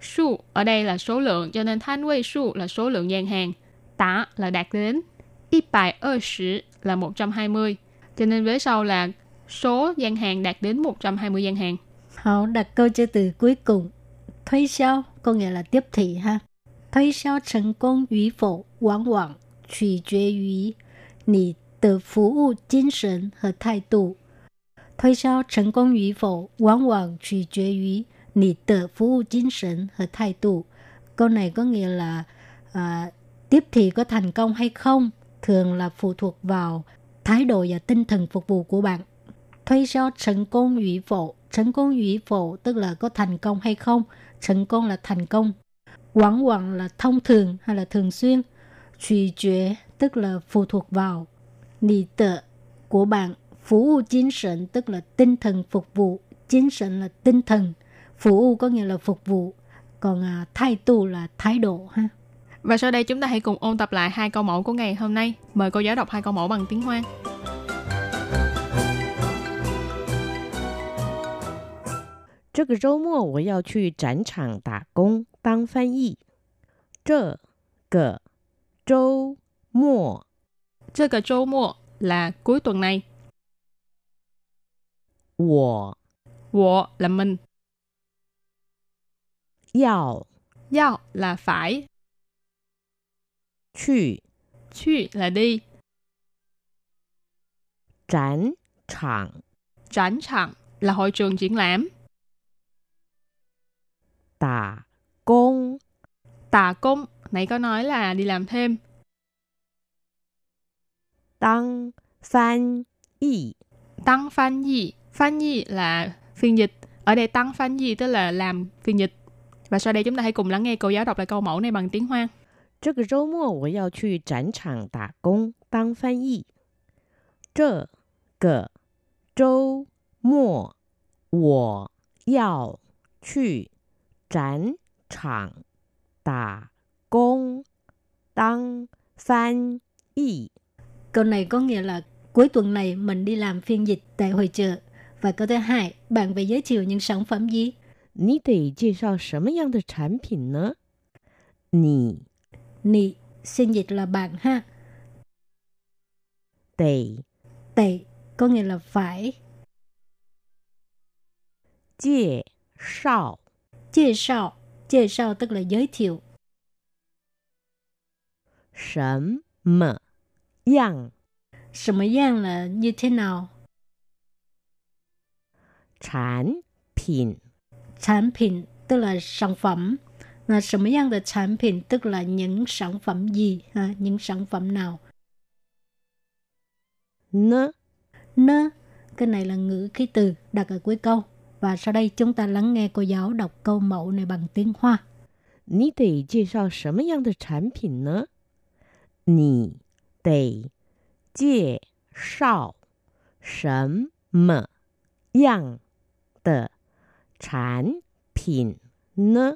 Su ở đây là số lượng, cho nên thanh quay su là số lượng gian hàng. Tả là đạt đến. Ít bài 20 là 120. Cho nên với sau là số gian hàng đạt đến 120 gian hàng. họ đặt câu cho từ cuối cùng. Thuê sao? có nghĩa là tiếp thị ha. Thuế xiao thành công 与否往往取决于你的服务精神和态度。推销成功与否往往取决于你的服务精神和态度。Câu này có nghĩa là à, tiếp thị có thành công hay không thường là phụ thuộc vào thái độ và tinh thần phục vụ của bạn. Thuế销成功与否成功与否 tức là có thành công hay không. Thành công là thành công. Quảng quảng là thông thường hay là thường xuyên. Truy quyết tức là phụ thuộc vào. Nì tờ của bạn. Phục vụ精神tức là tinh thần phục vụ.精神là tinh thần. Phục vụ có nghĩa là phục vụ. Còn à, thái độ là thái độ ha. Và sau đây chúng ta hãy cùng ôn tập lại hai câu mẫu của ngày hôm nay. Mời cô giáo đọc hai câu mẫu bằng tiếng Hoa. 这个周末我要去展场打工 当翻译。这个周末 这个周末 là cuối tuần này. 我 Wo là mình. 要 Yao là phải. 去 Chu là đi. 展场 展场là hội trường triển lãm. 打 工 Tà công, nãy có nói là đi làm thêm. 当翻译 Tăng phan yi. Phan yi là phiên dịch. Ở đây tăng phan yi tức là làm phiên dịch. Và sau đây chúng ta hãy cùng lắng nghe cô giáo đọc lại câu mẫu này bằng tiếng Hoa. 这个周末我要去展场打工当翻译。这个周末我要去展 场打工当翻译。 Câu này có nghĩa là cuối tuần này mình đi làm phiên dịch tại hội chợ. Và câu thứ hai, bạn phải giới thiệu những sản phẩm gì? 你得介绍什么样的产品呢？你 Nì, phiên dịch là bạn ha. 得 Tệ có nghĩa là phải. 介绍 Chia sao, chia sao tức là giới thiệu. 什么样 什么样là như thế nào? 产品 Sản品tức là sản phẩm. Là 什么样的产品 tức là những sản phẩm gì, ha? những sản phẩm nào. 呢？ Nơ, cái này là ngữ khí từ đặt ở cuối câu. Và sau đây chúng ta lắng nghe cô giáo đọc câu mẫu này bằng tiếng Hoa. 你得介绍什么样的产品呢？你得介绍什么样的产品呢？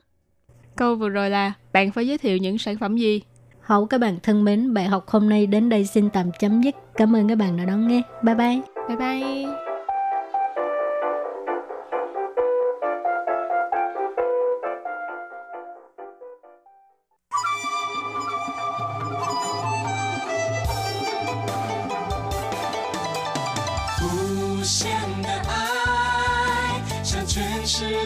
Câu vừa rồi là bạn phải giới thiệu những sản phẩm gì? Hậu các bạn thân mến, bài học hôm nay đến đây xin tạm chấm dứt. Cảm ơn các bạn đã đón nghe. Bye bye. Bye bye. 世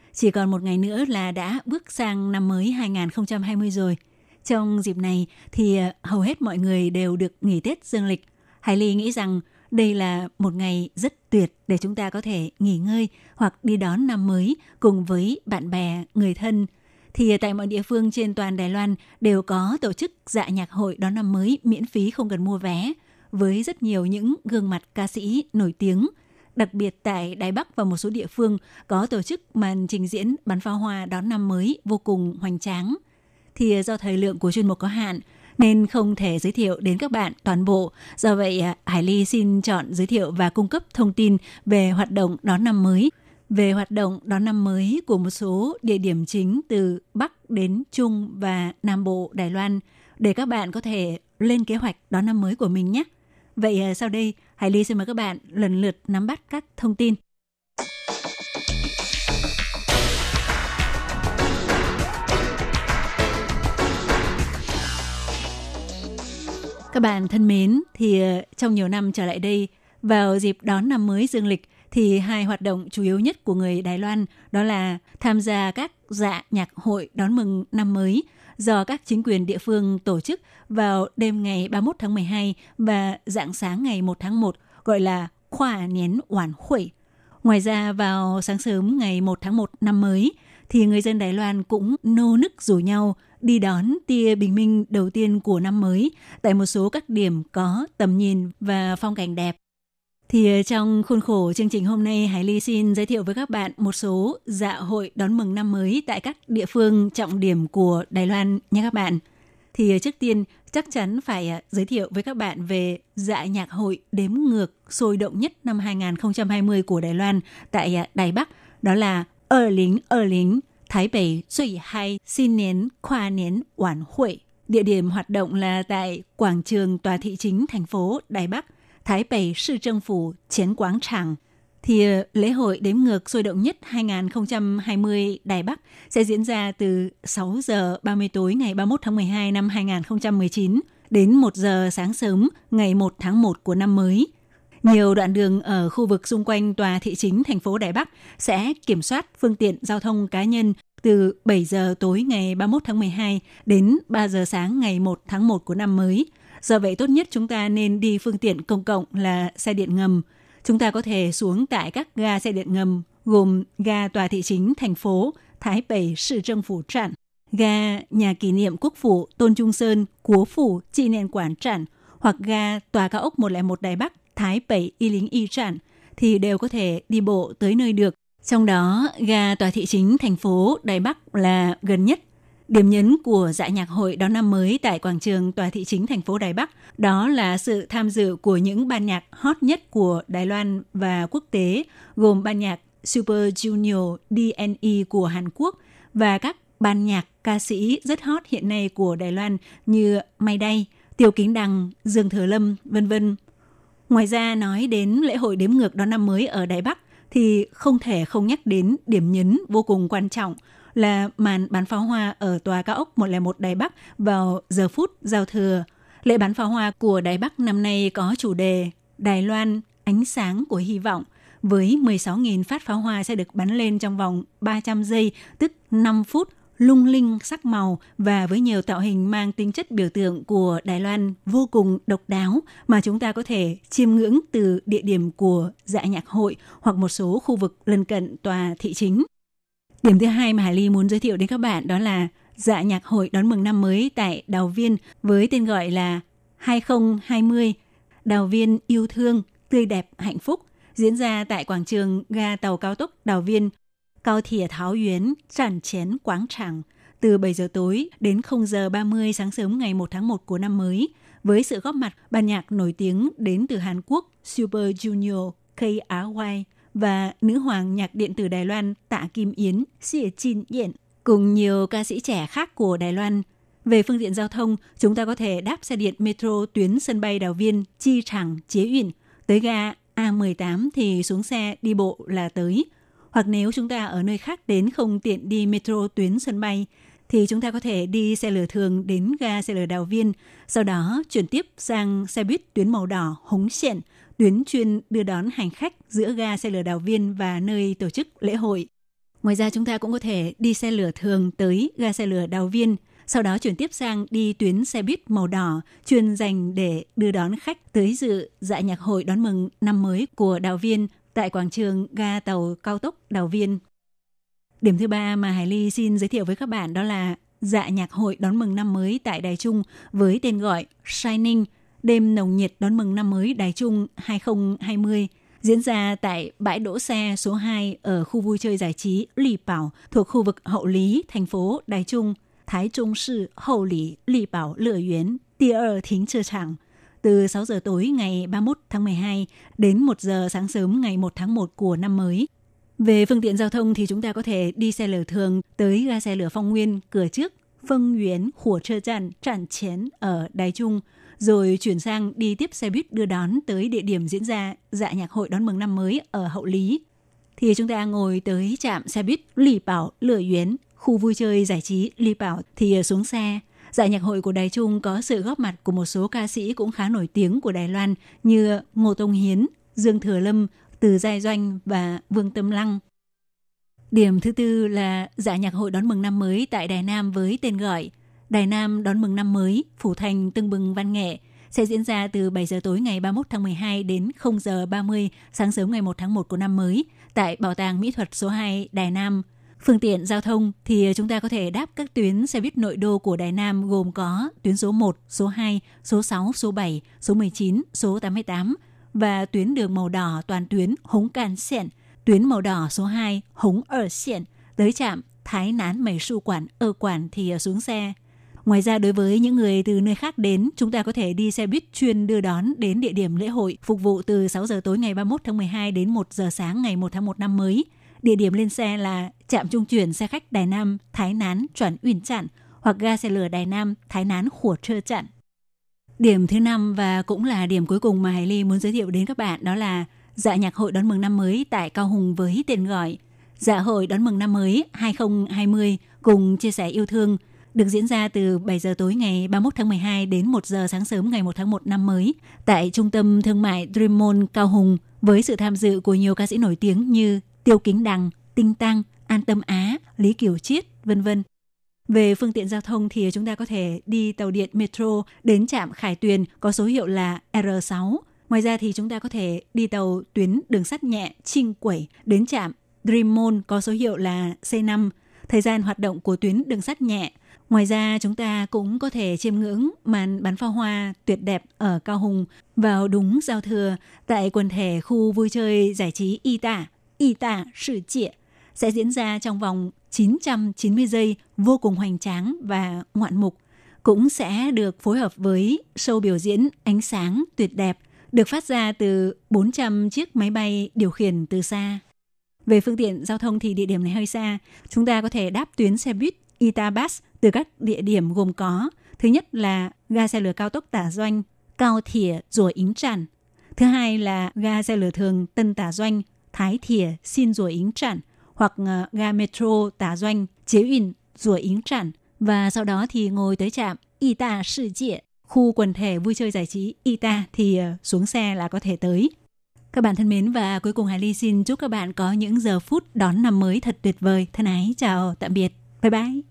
chỉ còn một ngày nữa là đã bước sang năm mới 2020 rồi. Trong dịp này thì ờ, hầu hết mọi người đều được nghỉ Tết dương lịch. Hải Ly nghĩ rằng đây là một ngày rất tuyệt để chúng ta có thể nghỉ ngơi hoặc đi đón năm mới cùng với bạn bè, người thân. Thì tại mọi địa phương trên toàn Đài Loan đều có tổ chức dạ nhạc hội đón năm mới miễn phí không cần mua vé với rất nhiều những gương mặt ca sĩ nổi tiếng. Đặc biệt tại Đài Bắc và một số địa phương có tổ chức màn trình diễn bắn pháo hoa đón năm mới vô cùng hoành tráng. Thì à, do thời lượng của chuyên mục có hạn, nên không thể giới thiệu đến các bạn toàn bộ. Do vậy, à, Hải Ly xin chọn giới thiệu và cung cấp thông tin về hoạt động đón năm mới, về hoạt động đón năm mới của một số địa điểm chính từ Bắc đến Trung và Nam Bộ Đài Loan để các bạn có thể lên kế hoạch đón năm mới của mình nhé. Vậy à, sau đây, Hải Ly xin mời các bạn lần lượt nắm bắt các thông tin. Các bạn thân mến, thì ờ, trong nhiều năm trở lại đây, vào dịp đón năm mới dương lịch thì hai hoạt động chủ yếu nhất của người Đài Loan đó là tham gia các dạ nhạc hội đón mừng năm mới do các chính quyền địa phương tổ chức vào đêm ngày 31 tháng 12 và dạng sáng ngày 1 tháng 1 gọi là Khoa Niên Oản Hội. Ngoài ra, vào sáng sớm ngày 1 tháng 1 năm mới, thì người dân Đài Loan cũng nô nức rủ nhau đi đón tia bình minh đầu tiên của năm mới tại một số các điểm có tầm nhìn và phong cảnh đẹp. Thì ờ, trong khuôn khổ chương trình hôm nay, Hải Ly xin giới thiệu với các bạn một số dạ hội đón mừng năm mới tại các địa phương trọng điểm của Đài Loan nha các bạn. Thì ờ, trước tiên, chắc chắn phải ờ, giới thiệu với các bạn về dạ nhạc hội đếm ngược sôi động nhất năm 2020 của Đài Loan tại Đài Bắc, đó là 2020 Thái Bể Duy Hai Xin Nén Khoa Nén quản Hội. Địa điểm hoạt động là tại quảng trường tòa thị chính thành phố Đài Bắc – Thái Bắc市政府前广场. Thì ờ, lễ hội đếm ngược sôi động nhất 2020 Đài Bắc sẽ diễn ra từ 6 giờ 30 tối ngày 31 tháng 12 năm 2019 đến 1 giờ sáng sớm ngày 1 tháng 1 của năm mới. Nhiều đoạn đường ở khu vực xung quanh tòa thị chính thành phố Đài Bắc sẽ kiểm soát phương tiện giao thông cá nhân từ 7 giờ tối ngày 31 tháng 12 đến 3 giờ sáng ngày 1 tháng 1 của năm mới. Do vậy tốt nhất chúng ta nên đi phương tiện công cộng là xe điện ngầm. Chúng ta có thể xuống tại các ga xe điện ngầm gồm ga tòa thị chính thành phố Thái Bắc市政府站, ga nhà kỷ niệm quốc phủ Tôn Trung Sơn, Quốc phủ Trị niệm Quản Trản hoặc ga tòa cao ốc 101 Đài Bắc Thái Bảy Y Lính Y Trản thì đều có thể đi bộ tới nơi được. Trong đó, ga tòa thị chính thành phố Đài Bắc là gần nhất. Điểm nhấn của dạ nhạc hội đón năm mới tại quảng trường tòa thị chính thành phố Đài Bắc đó là sự tham dự của những ban nhạc hot nhất của Đài Loan và quốc tế, gồm ban nhạc Super Junior DNE của Hàn Quốc và các ban nhạc ca sĩ rất hot hiện nay của Đài Loan như Mai Đay, Tiêu Kính Đằng, Dương Thừa Lâm, vân vân. Ngoài ra nói đến lễ hội đếm ngược đón năm mới ở Đài Bắc thì không thể không nhắc đến điểm nhấn vô cùng quan trọng là màn bắn pháo hoa ở tòa cao ốc 101 Đài Bắc vào giờ phút giao thừa. Lễ bắn pháo hoa của Đài Bắc năm nay có chủ đề Đài Loan, ánh sáng của hy vọng với 16.000 phát pháo hoa sẽ được bắn lên trong vòng 300 giây, tức 5 phút, lung linh sắc màu và với nhiều tạo hình mang tính chất biểu tượng của Đài Loan vô cùng độc đáo mà chúng ta có thể chiêm ngưỡng từ địa điểm của dạ nhạc hội hoặc một số khu vực lân cận tòa thị chính. Điểm thứ hai mà Hải Ly muốn giới thiệu đến các bạn đó là dạ nhạc hội đón mừng năm mới tại Đào Viên với tên gọi là 2020 Đào Viên yêu thương, tươi đẹp, hạnh phúc diễn ra tại quảng trường ga tàu cao tốc Đào Viên, Cao thỉa Tháo Yến, Tràn Chén Quảng Tràng từ 7 giờ tối đến 0 giờ 30 sáng sớm ngày 1 tháng 1 của năm mới với sự góp mặt ban nhạc nổi tiếng đến từ Hàn Quốc Super Junior KRY và nữ hoàng nhạc điện tử Đài Loan Tạ Kim Yến, Xie Chin Yện cùng nhiều ca sĩ trẻ khác của Đài Loan. Về phương tiện giao thông, chúng ta có thể đáp xe điện metro tuyến sân bay Đào Viên, Chi Tràng, Chế Uyển tới ga A18 thì xuống xe đi bộ là tới. Hoặc nếu chúng ta ở nơi khác đến không tiện đi metro tuyến sân bay thì chúng ta có thể đi xe lửa thường đến ga xe lửa Đào Viên, sau đó chuyển tiếp sang xe buýt tuyến màu đỏ Hống Xiển, tuyến chuyên đưa đón hành khách giữa ga xe lửa Đào Viên và nơi tổ chức lễ hội. Ngoài ra chúng ta cũng có thể đi xe lửa thường tới ga xe lửa Đào Viên, sau đó chuyển tiếp sang đi tuyến xe buýt màu đỏ chuyên dành để đưa đón khách tới dự dạ nhạc hội đón mừng năm mới của Đào Viên tại quảng trường ga tàu cao tốc Đào Viên. Điểm thứ ba mà Hải Ly xin giới thiệu với các bạn đó là dạ nhạc hội đón mừng năm mới tại Đài Trung với tên gọi Shining, đêm nồng nhiệt đón mừng năm mới Đài Trung 2020 diễn ra tại bãi đỗ xe số 2 ở khu vui chơi giải trí Lì Bảo thuộc khu vực Hậu Lý, thành phố Đài Trung, Thái Trung Sư Hậu Lý Lì Bảo Lửa Yến, Tia Thính Trơ Tràng từ 6 giờ tối ngày 31 tháng 12 đến 1 giờ sáng sớm ngày 1 tháng 1 của năm mới. Về phương tiện giao thông thì chúng ta có thể đi xe lửa thường tới ga xe lửa Phong Nguyên cửa trước Phân Yến Trơ Trạm Trạm Chén ở Đài Trung, rồi chuyển sang đi tiếp xe buýt đưa đón tới địa điểm diễn ra dạ nhạc hội đón mừng năm mới ở Hậu Lý. Thì chúng ta ngồi tới trạm xe buýt Lì Bảo Lửa Yến, khu vui chơi giải trí Lì Bảo thì ờ, xuống xe. Dạ nhạc hội của Đài Trung có sự góp mặt của một số ca sĩ cũng khá nổi tiếng của Đài Loan như Ngô Tông Hiến, Dương Thừa Lâm, Từ Giai Doanh và Vương Tâm Lăng. Điểm thứ tư là dạ nhạc hội đón mừng năm mới tại Đài Nam với tên gọi Đài Nam đón mừng năm mới, phủ thành tưng bừng văn nghệ sẽ diễn ra từ 7 giờ tối ngày 31 tháng 12 đến 0 giờ 30 sáng sớm ngày 1 tháng 1 của năm mới tại Bảo tàng Mỹ thuật số 2 Đài Nam. Phương tiện giao thông thì chúng ta có thể đáp các tuyến xe buýt nội đô của Đài Nam gồm có tuyến số 1, số 2, số 6, số 7, số 19, số 88 và tuyến đường màu đỏ toàn tuyến Hống Can Xẹn, tuyến màu đỏ số 2 Hống Ở Xẹn tới trạm Thái Nán 美 Su Quản Ơ Quản thì xuống xe. Ngoài ra đối với những người từ nơi khác đến, chúng ta có thể đi xe buýt chuyên đưa đón đến địa điểm lễ hội, phục vụ từ 6 giờ tối ngày 31 tháng 12 đến 1 giờ sáng ngày 1 tháng 1 năm mới. Địa điểm lên xe là trạm trung chuyển xe khách Đài Nam, Thái Nán, Chuẩn Uyển Chặn hoặc ga xe lửa Đài Nam, Thái Nán, Khủa Trơ Chặn. Điểm thứ năm và cũng là điểm cuối cùng mà Hải Ly muốn giới thiệu đến các bạn đó là dạ nhạc hội đón mừng năm mới tại Cao Hùng với tên gọi Dạ hội đón mừng năm mới 2020 cùng chia sẻ yêu thương được diễn ra từ 7 giờ tối ngày 31 tháng 12 đến 1 giờ sáng sớm ngày 1 tháng 1 năm mới tại Trung tâm Thương mại Dream Mall Cao Hùng với sự tham dự của nhiều ca sĩ nổi tiếng như Tiêu Kính Đằng, Tinh Tăng, An Tâm Á, Lý Kiều Chiết, vân vân. Về phương tiện giao thông thì chúng ta có thể đi tàu điện metro đến trạm Khải Tuyền có số hiệu là R6. Ngoài ra thì chúng ta có thể đi tàu tuyến đường sắt nhẹ Trinh Quẩy đến trạm Dream Mall có số hiệu là C5. Thời gian hoạt động của tuyến đường sắt nhẹ Ngoài ra chúng ta cũng có thể chiêm ngưỡng màn bắn pháo hoa tuyệt đẹp ở Cao Hùng vào đúng giao thừa tại quần thể khu vui chơi giải trí Y Tạ, Y Tạ Sự Trịa sẽ diễn ra trong vòng 990 giây vô cùng hoành tráng và ngoạn mục. Cũng sẽ được phối hợp với show biểu diễn ánh sáng tuyệt đẹp được phát ra từ 400 chiếc máy bay điều khiển từ xa. Về phương tiện giao thông thì địa điểm này hơi xa. Chúng ta có thể đáp tuyến xe buýt Itabas từ các địa điểm gồm có thứ nhất là ga xe lửa cao tốc Tả Doanh, Cao Thỉa rùa Ính Tràn. Thứ hai là ga xe lửa thường Tân Tả Doanh, Thái Thỉa Xin rùa Ính Tràn hoặc ờ, ga metro Tả Doanh, Chế Uyển rùa Ính Tràn và sau đó thì ngồi tới trạm Y Ta Sự Trịa, khu quần thể vui chơi giải trí Y Ta thì ờ, xuống xe là có thể tới. Các bạn thân mến và cuối cùng Hải Ly xin chúc các bạn có những giờ phút đón năm mới thật tuyệt vời. Thân ái, chào, tạm biệt. Bye bye.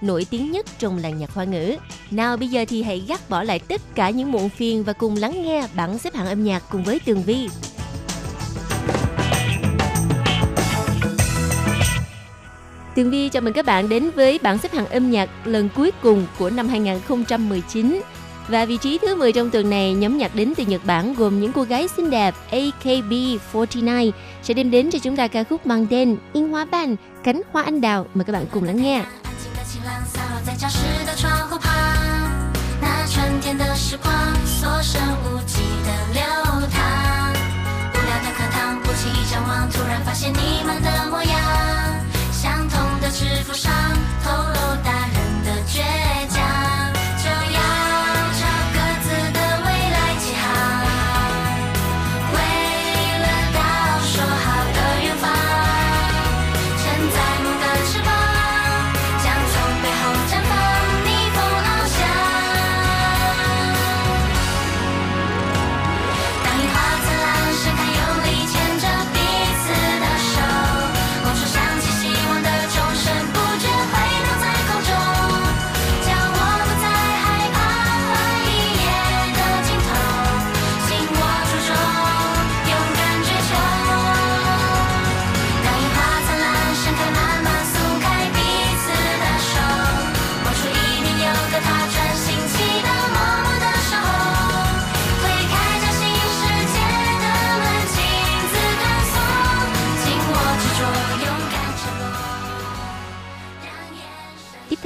nổi tiếng nhất trong làng nhạc hoa ngữ. Nào bây giờ thì hãy gác bỏ lại tất cả những muộn phiền và cùng lắng nghe bảng xếp hạng âm nhạc cùng với Tường Vi. Tường Vi chào mừng các bạn đến với bảng xếp hạng âm nhạc lần cuối cùng của năm 2019. Và vị trí thứ 10 trong tuần này, nhóm nhạc đến từ Nhật Bản gồm những cô gái xinh đẹp AKB49 sẽ đem đến cho chúng ta ca khúc mang tên Yên Hoa Ban, Cánh Hoa Anh Đào. Mời các bạn cùng lắng nghe. 晴朗洒落在教室的窗户旁，那春天的时光所剩无几的流淌。无聊的课堂，不经意张望，突然发现你们的模样，相同的制服上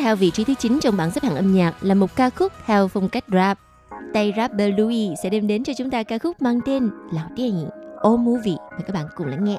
theo vị trí thứ 9 trong bảng xếp hạng âm nhạc là một ca khúc theo phong cách rap. Tay rapper Louis sẽ đem đến cho chúng ta ca khúc mang tên Lão điện ảnh Movie. Mời các bạn cùng lắng nghe.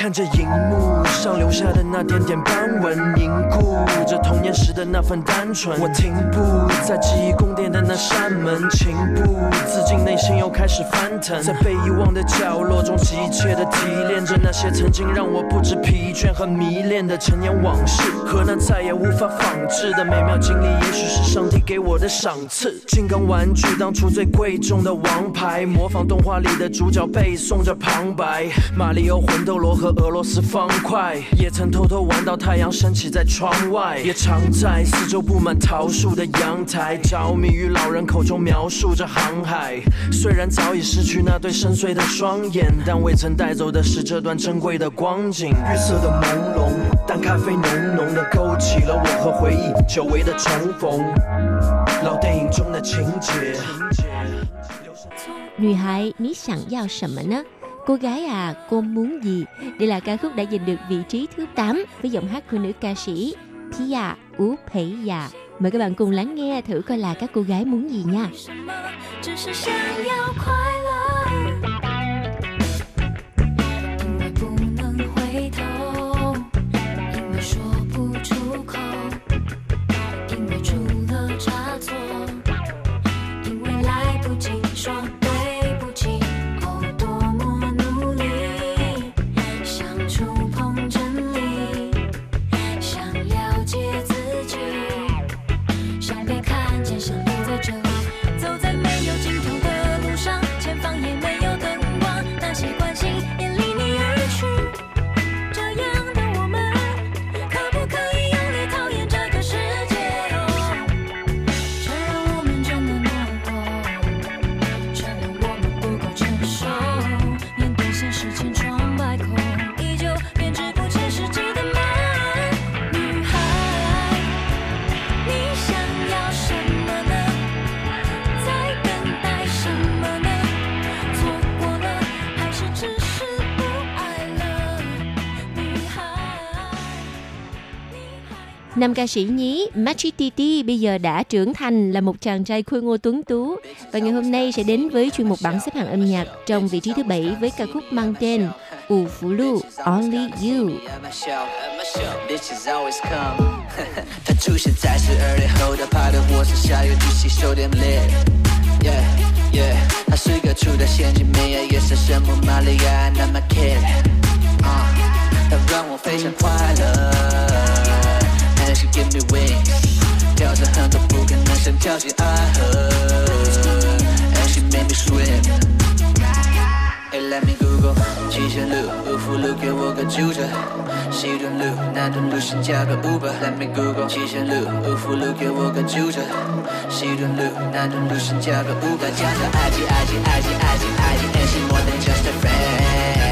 看着荧幕上留下的那点点斑纹，凝固着童年时的那份单纯。我停步在记忆宫殿的那扇门，情不自禁，内心又开始翻腾。在被遗忘的角落中，急切地提炼着那些曾经让我不知疲倦和迷恋的陈年往事，和那再也无法仿制的美妙经历，也许是上帝给我的赏赐。金刚玩具当初最贵重的王牌，模仿动画里的主角背诵着旁白，马里奥魂斗罗和俄罗斯方块，也曾偷偷玩到太阳升起在窗外，也常在四周布满桃树的阳台，着迷于老人口中描述着航海。虽然早已失去那对深邃的双眼，但未曾带走的是这段珍贵的光景。绿色的朦胧，淡咖啡浓浓的勾起了我和回忆久违的重逢。老电影中的情节。女 hài, 你想要什么呢? Cô gái à, cô muốn gì? Đây là ca khúc đã giành được vị trí thứ 8 với giọng hát của nữ ca sĩ Pia Ú Phẩy Dạ. Mời các bạn cùng lắng nghe thử coi là các cô gái muốn gì nha. 什么？只是想要快乐， Nam ca sĩ nhí Machititi bây giờ đã trưởng thành là một chàng trai khôi ngô tuấn tú và ngày hôm nay sẽ đến với chuyên mục bảng xếp hạng âm nhạc trong vị trí thứ bảy với ca khúc mang tên U Phú Lu Only You. ，bitches always come。他出现在十二点后的趴的火车下有举起手电 lit。Yeah yeah，她是个处的陷阱妹呀，也是圣母玛利亚那么 kid。啊，她让我非常快乐，and she Give me wings，跳着很多不可能想跳进爱河，and she made me swim。Hey, let me Google 七线路、五福路，给我个住着。西屯路、南屯路，先叫个 Uber。Let me Google 七线路、五福路，给我个住着。西屯路、南屯路，先叫个 Uber。他叫着爱情，爱情，爱情，爱情，爱情，and she more than just a friend。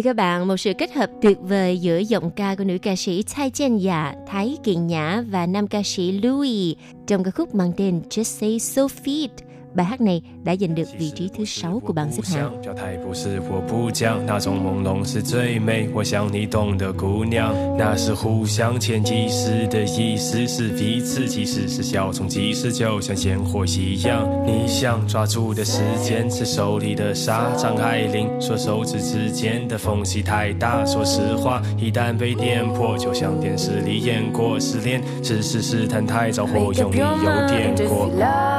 Thì các bạn, một sự kết hợp tuyệt vời giữa giọng ca của nữ ca sĩ Thái Chen Dạ, Thái kiện Nhã và nam ca sĩ Louis trong ca khúc mang tên Just Say So Fit. Bài hát này đã giành được vị trí thứ 6 của bảng xếp hạng. 叫太不是我不讲，那种朦胧是最美。我想你懂的，姑娘，那是互相前几时的意思，是彼此即使是小虫，即使就像鲜活一样。你想抓住的时间是手里的沙，张爱玲说手指之间的缝隙太大。说实话，一旦被点破，就像电视里演过失恋，只是试探太早或 Make 用 up 力 your 有 mind 点 if 过 you。love me. Tell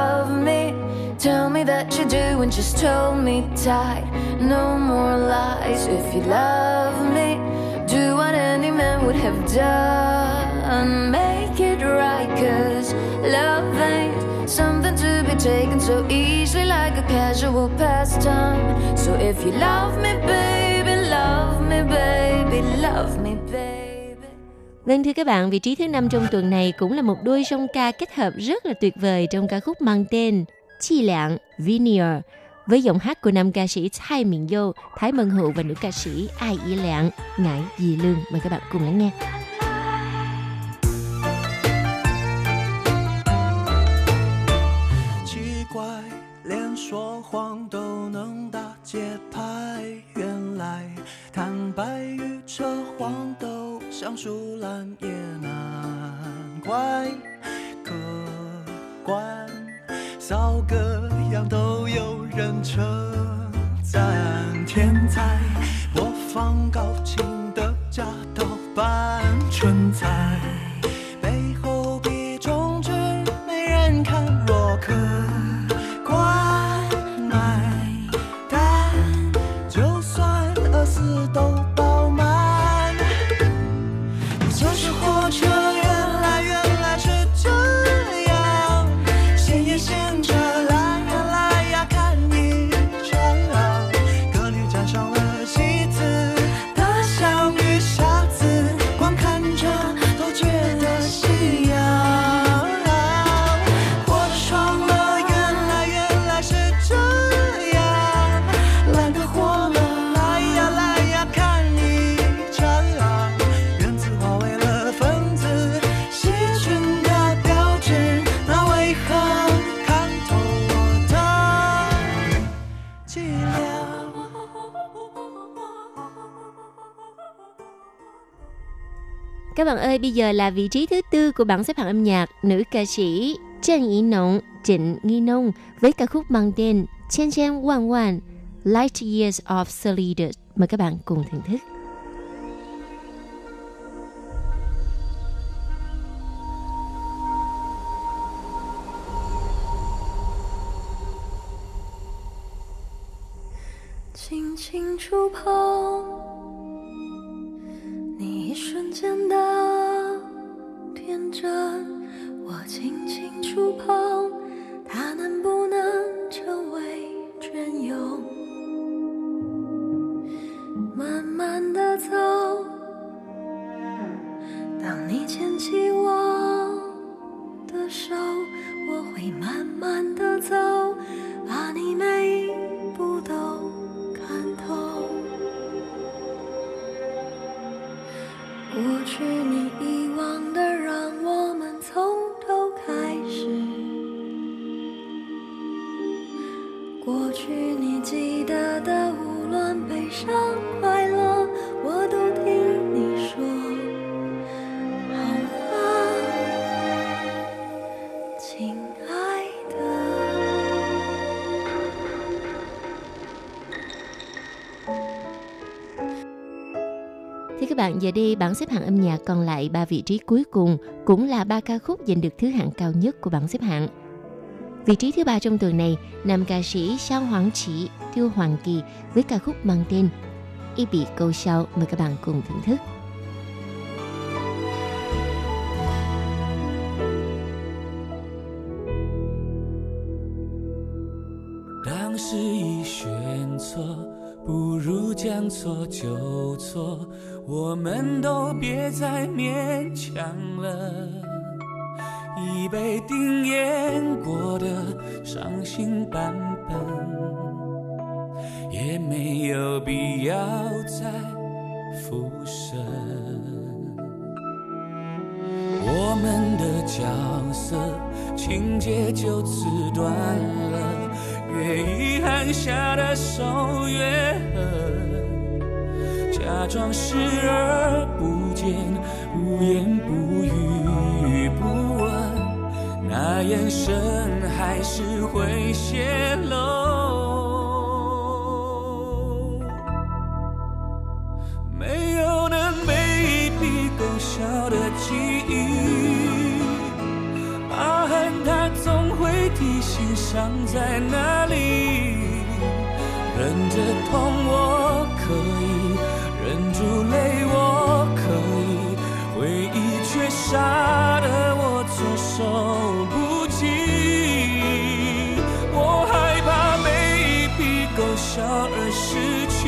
Me that you do and just hold me tight. No more lies if you love me. Do what any man would have done. Make it right, cause love ain't something to be taken so easily like a casual pastime. So if you love me, baby, love me, baby, love me, baby. Vâng thưa các bạn, vị trí thứ năm trong tuần này cũng là một đôi song ca kết hợp rất là tuyệt vời trong ca khúc mang tên Chi Lạng Veneer với giọng hát của nam ca sĩ Thái miệng Dô, Thái Mân Hữu và nữ ca sĩ Ai y Lạng, Ngải Dì Lương. Mời các bạn cùng lắng nghe. 奇怪，到各样都有人称赞天才，播放高清的假盗般蠢材，背后比中指没人看弱科。Các bạn ơi, bây giờ là vị trí thứ tư của bảng xếp hạng âm nhạc nữ ca sĩ Trần Ý Nông, Trịnh Nghi Nông với ca khúc mang tên Chen Chen Wan Wan Light Years of Solidus. Mời các bạn cùng thưởng thức. Xin xin chú phong 一瞬间的天真，我轻轻触碰它，能不能成为隽永？慢慢的走，当你牵起我的手，我会慢慢的走，把你每一步都过去你遗忘的，让我们从头开始。过去你记得的，无论悲伤、快乐。Thưa các bạn, giờ đây bảng xếp hạng âm nhạc còn lại ba vị trí cuối cùng cũng là ba ca khúc giành được thứ hạng cao nhất của bảng xếp hạng. Vị trí thứ ba trong tuần này, nam ca sĩ Sao Hoàng Chỉ, Tiêu Hoàng Kỳ với ca khúc mang tên Y bị câu sau mời các bạn cùng thưởng thức. 当时已选错，不如将错就错， 我们都别再勉强了。已被定演过的伤心版本，也没有必要再复审。我们的角色情节就此断了。越遗憾下的手越狠，假装视而不见，不言不语不问，那眼神还是会泄露。没有能被一笔勾销的记忆，疤痕它总会提醒伤在哪里。忍着痛我可以，杀得我措手不及。我害怕每一笔勾销而失去，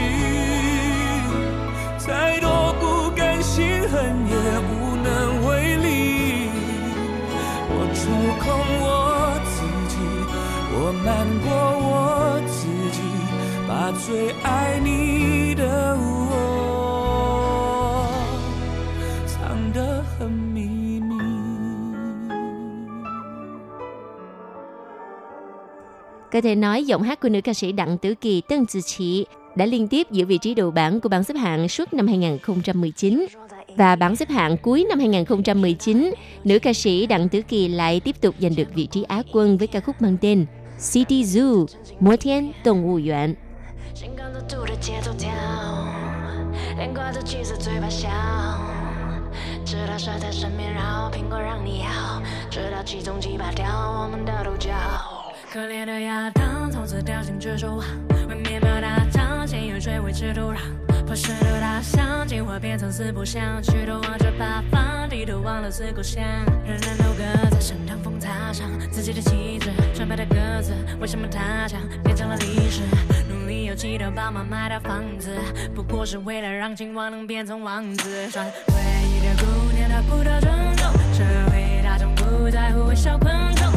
再多不甘心恨也无能为力。我触空我自己，我瞒过我自己，把最爱你的 Có thể nói giọng hát của nữ ca sĩ Đặng Tử Kỳ Tân Từ Chỉ đã liên tiếp giữ vị trí đầu bảng của bảng xếp hạng suốt năm 2019. Và bảng xếp hạng cuối năm 2019, nữ ca sĩ Đặng Tử Kỳ lại tiếp tục giành được vị trí Á quân với ca khúc mang tên City Zoo, Mùa Thiên Động物园. 心跟着兔的节奏跳，脸挂着橘子，嘴巴笑。直到蛇在身边绕，苹果让你咬，直到其中击败掉我们的主角。 可怜的亚当从此掉进蜘蛛网，为面包打仗，先有水维持土壤。破石头大象，进化变成四不像，举头望着八方，低头忘了四故乡。人人都各在身上风擦伤自己的旗帜，纯白的鸽子，为什么它将变成了历史？努力有气的爸妈买套房子，不过是为了让青蛙能变成王子。穿唯一的姑娘，她不得尊重，社会大众不在乎微小昆虫，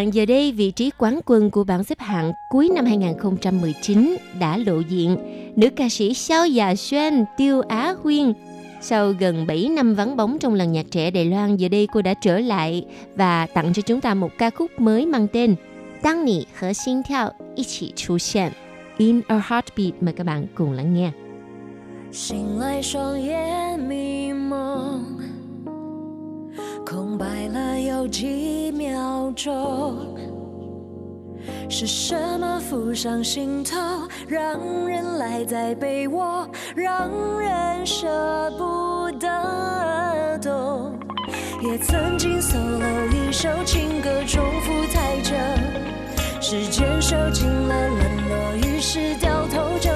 bạn, giờ đây vị trí quán quân của bảng xếp hạng cuối năm 2019 đã lộ diện. Nữ ca sĩ Xiao Yà Xuân, Tiêu Á Huyên. Sau gần 7 năm vắng bóng trong lần nhạc trẻ Đài Loan, giờ đây cô đã trở lại và tặng cho chúng ta một ca khúc mới mang tên当你和心跳一起出现 In a Heartbeat. Mời các bạn cùng lắng nghe. 醒来，双眼迷蒙，空 白了有几秒钟。是什么浮上心头，让人赖在被窝，让人舍不得懂？也曾经 solo 一首情歌，重复太久，时间收紧了冷落，于是掉头就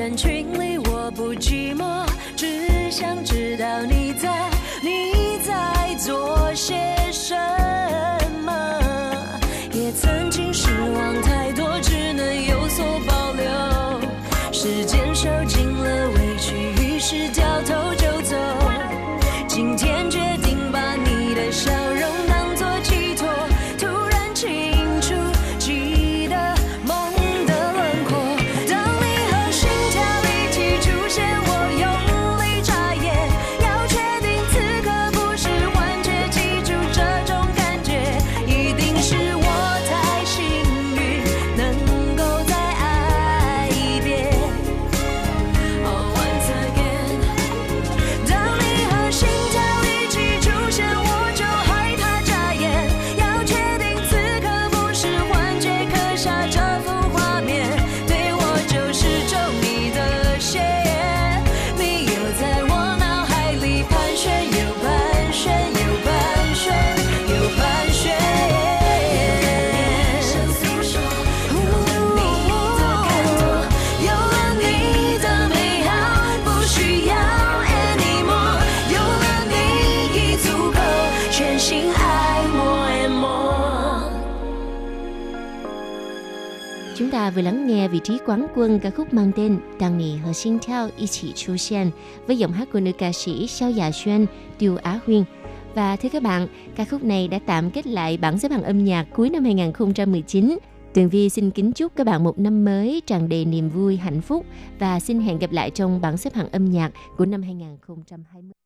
人群里我不寂寞，只想知道你在，你在做些什么。也曾经失望太多，只能有所保 ta vừa lắng nghe vị trí quán quân ca khúc mang tên Đăng Nì Hờ Xin Theo Y Chỉ Chu Sen với giọng hát của nữ ca sĩ Xiao Dạ Xuân, Tiêu Á Huyên. Và thưa các bạn, ca khúc này đã tạm kết lại bảng xếp hạng âm nhạc cuối năm 2019. Tường Vi xin kính chúc các bạn một năm mới tràn đầy niềm vui, hạnh phúc và xin hẹn gặp lại trong bảng xếp hạng âm nhạc của năm 2020.